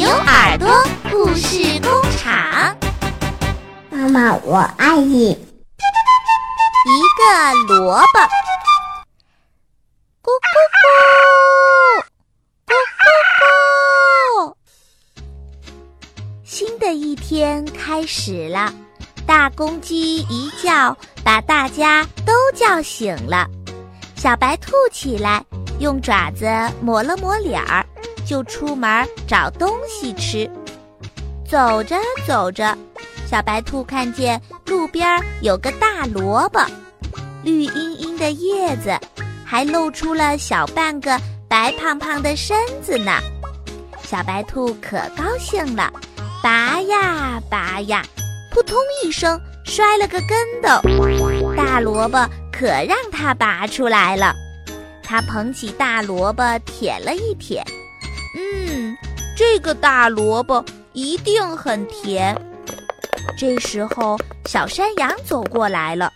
牛耳朵故事工厂，妈妈，我爱你。一个萝卜，咕咕咕，咕咕咕。新的一天开始了，大公鸡一叫，把大家都叫醒了。小白兔起来，用爪子抹了抹脸儿。就出门找东西吃，走着走着，小白兔看见路边有个大萝卜，绿茵茵的叶子，还露出了小半个白胖胖的身子呢。小白兔可高兴了，拔呀拔呀，扑通一声摔了个跟头，大萝卜可让它拔出来了。它捧起大萝卜舔了一舔。嗯，这个大萝卜一定很甜。这时候，小山羊走过来了，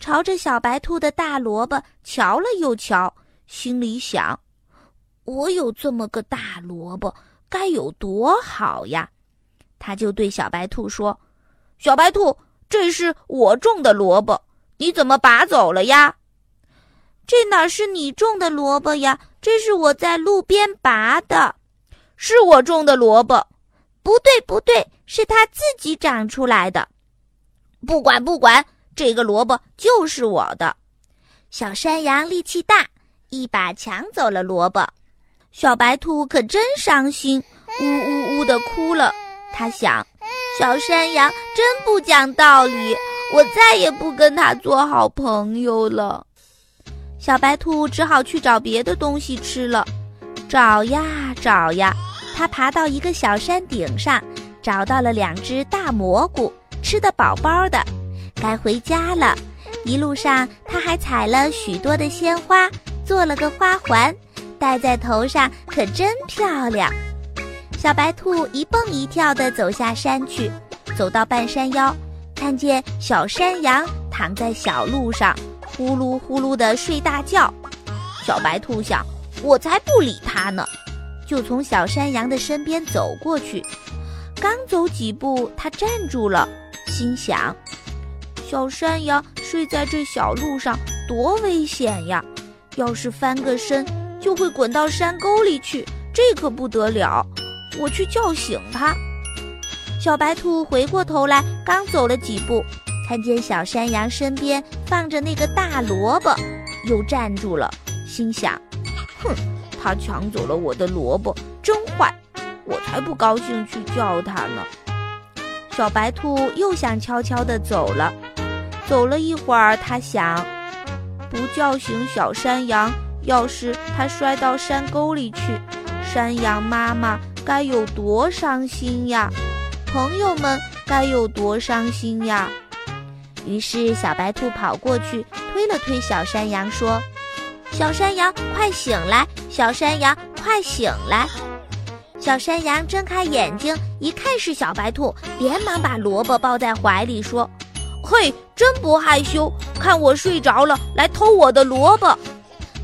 朝着小白兔的大萝卜瞧了又瞧，心里想：我有这么个大萝卜，该有多好呀！他就对小白兔说：“小白兔，这是我种的萝卜，你怎么拔走了呀？”“这哪是你种的萝卜呀？这是我在路边拔的。”是我种的萝卜，不对不对，是它自己长出来的。不管不管，这个萝卜就是我的。小山羊力气大，一把抢走了萝卜。小白兔可真伤心，呜呜呜的哭了。他想，小山羊真不讲道理，我再也不跟他做好朋友了。小白兔只好去找别的东西吃了，找呀找呀。他爬到一个小山顶上，找到了两只大蘑菇，吃得饱饱的，该回家了。一路上，他还采了许多的鲜花，做了个花环，戴在头上，可真漂亮。小白兔一蹦一跳地走下山去，走到半山腰，看见小山羊躺在小路上，呼噜呼噜地睡大觉。小白兔想：我才不理它呢。就从小山羊的身边走过去，刚走几步，他站住了，心想：小山羊睡在这小路上，多危险呀！要是翻个身，就会滚到山沟里去，这可不得了。我去叫醒它。小白兔回过头来，刚走了几步，看见小山羊身边放着那个大萝卜，又站住了，心想：哼。他抢走了我的萝卜，真坏！我才不高兴去叫他呢。小白兔又想悄悄地走了，走了一会儿，他想，不叫醒小山羊，要是它摔到山沟里去，山羊妈妈该有多伤心呀！朋友们该有多伤心呀！于是，小白兔跑过去，推了推小山羊，说：“小山羊，快醒来！”小山羊，快醒来！小山羊睁开眼睛，一看是小白兔，连忙把萝卜抱在怀里，说：“嘿，真不害羞，看我睡着了，来偷我的萝卜？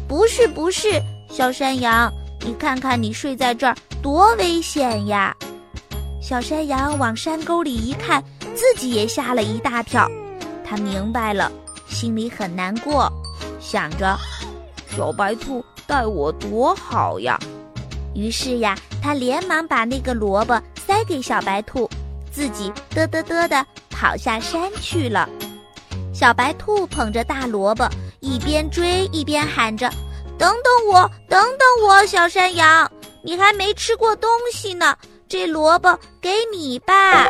不是，不是，小山羊，你看看你睡在这儿多危险呀！”小山羊往山沟里一看，自己也吓了一大跳。他明白了，心里很难过，想着：小白兔。待我多好呀！于是呀，他连忙把那个萝卜塞给小白兔，自己嘚嘚嘚的跑下山去了。小白兔捧着大萝卜，一边追一边喊着：“等等我，等等我，小山羊，你还没吃过东西呢，这萝卜给你吧。”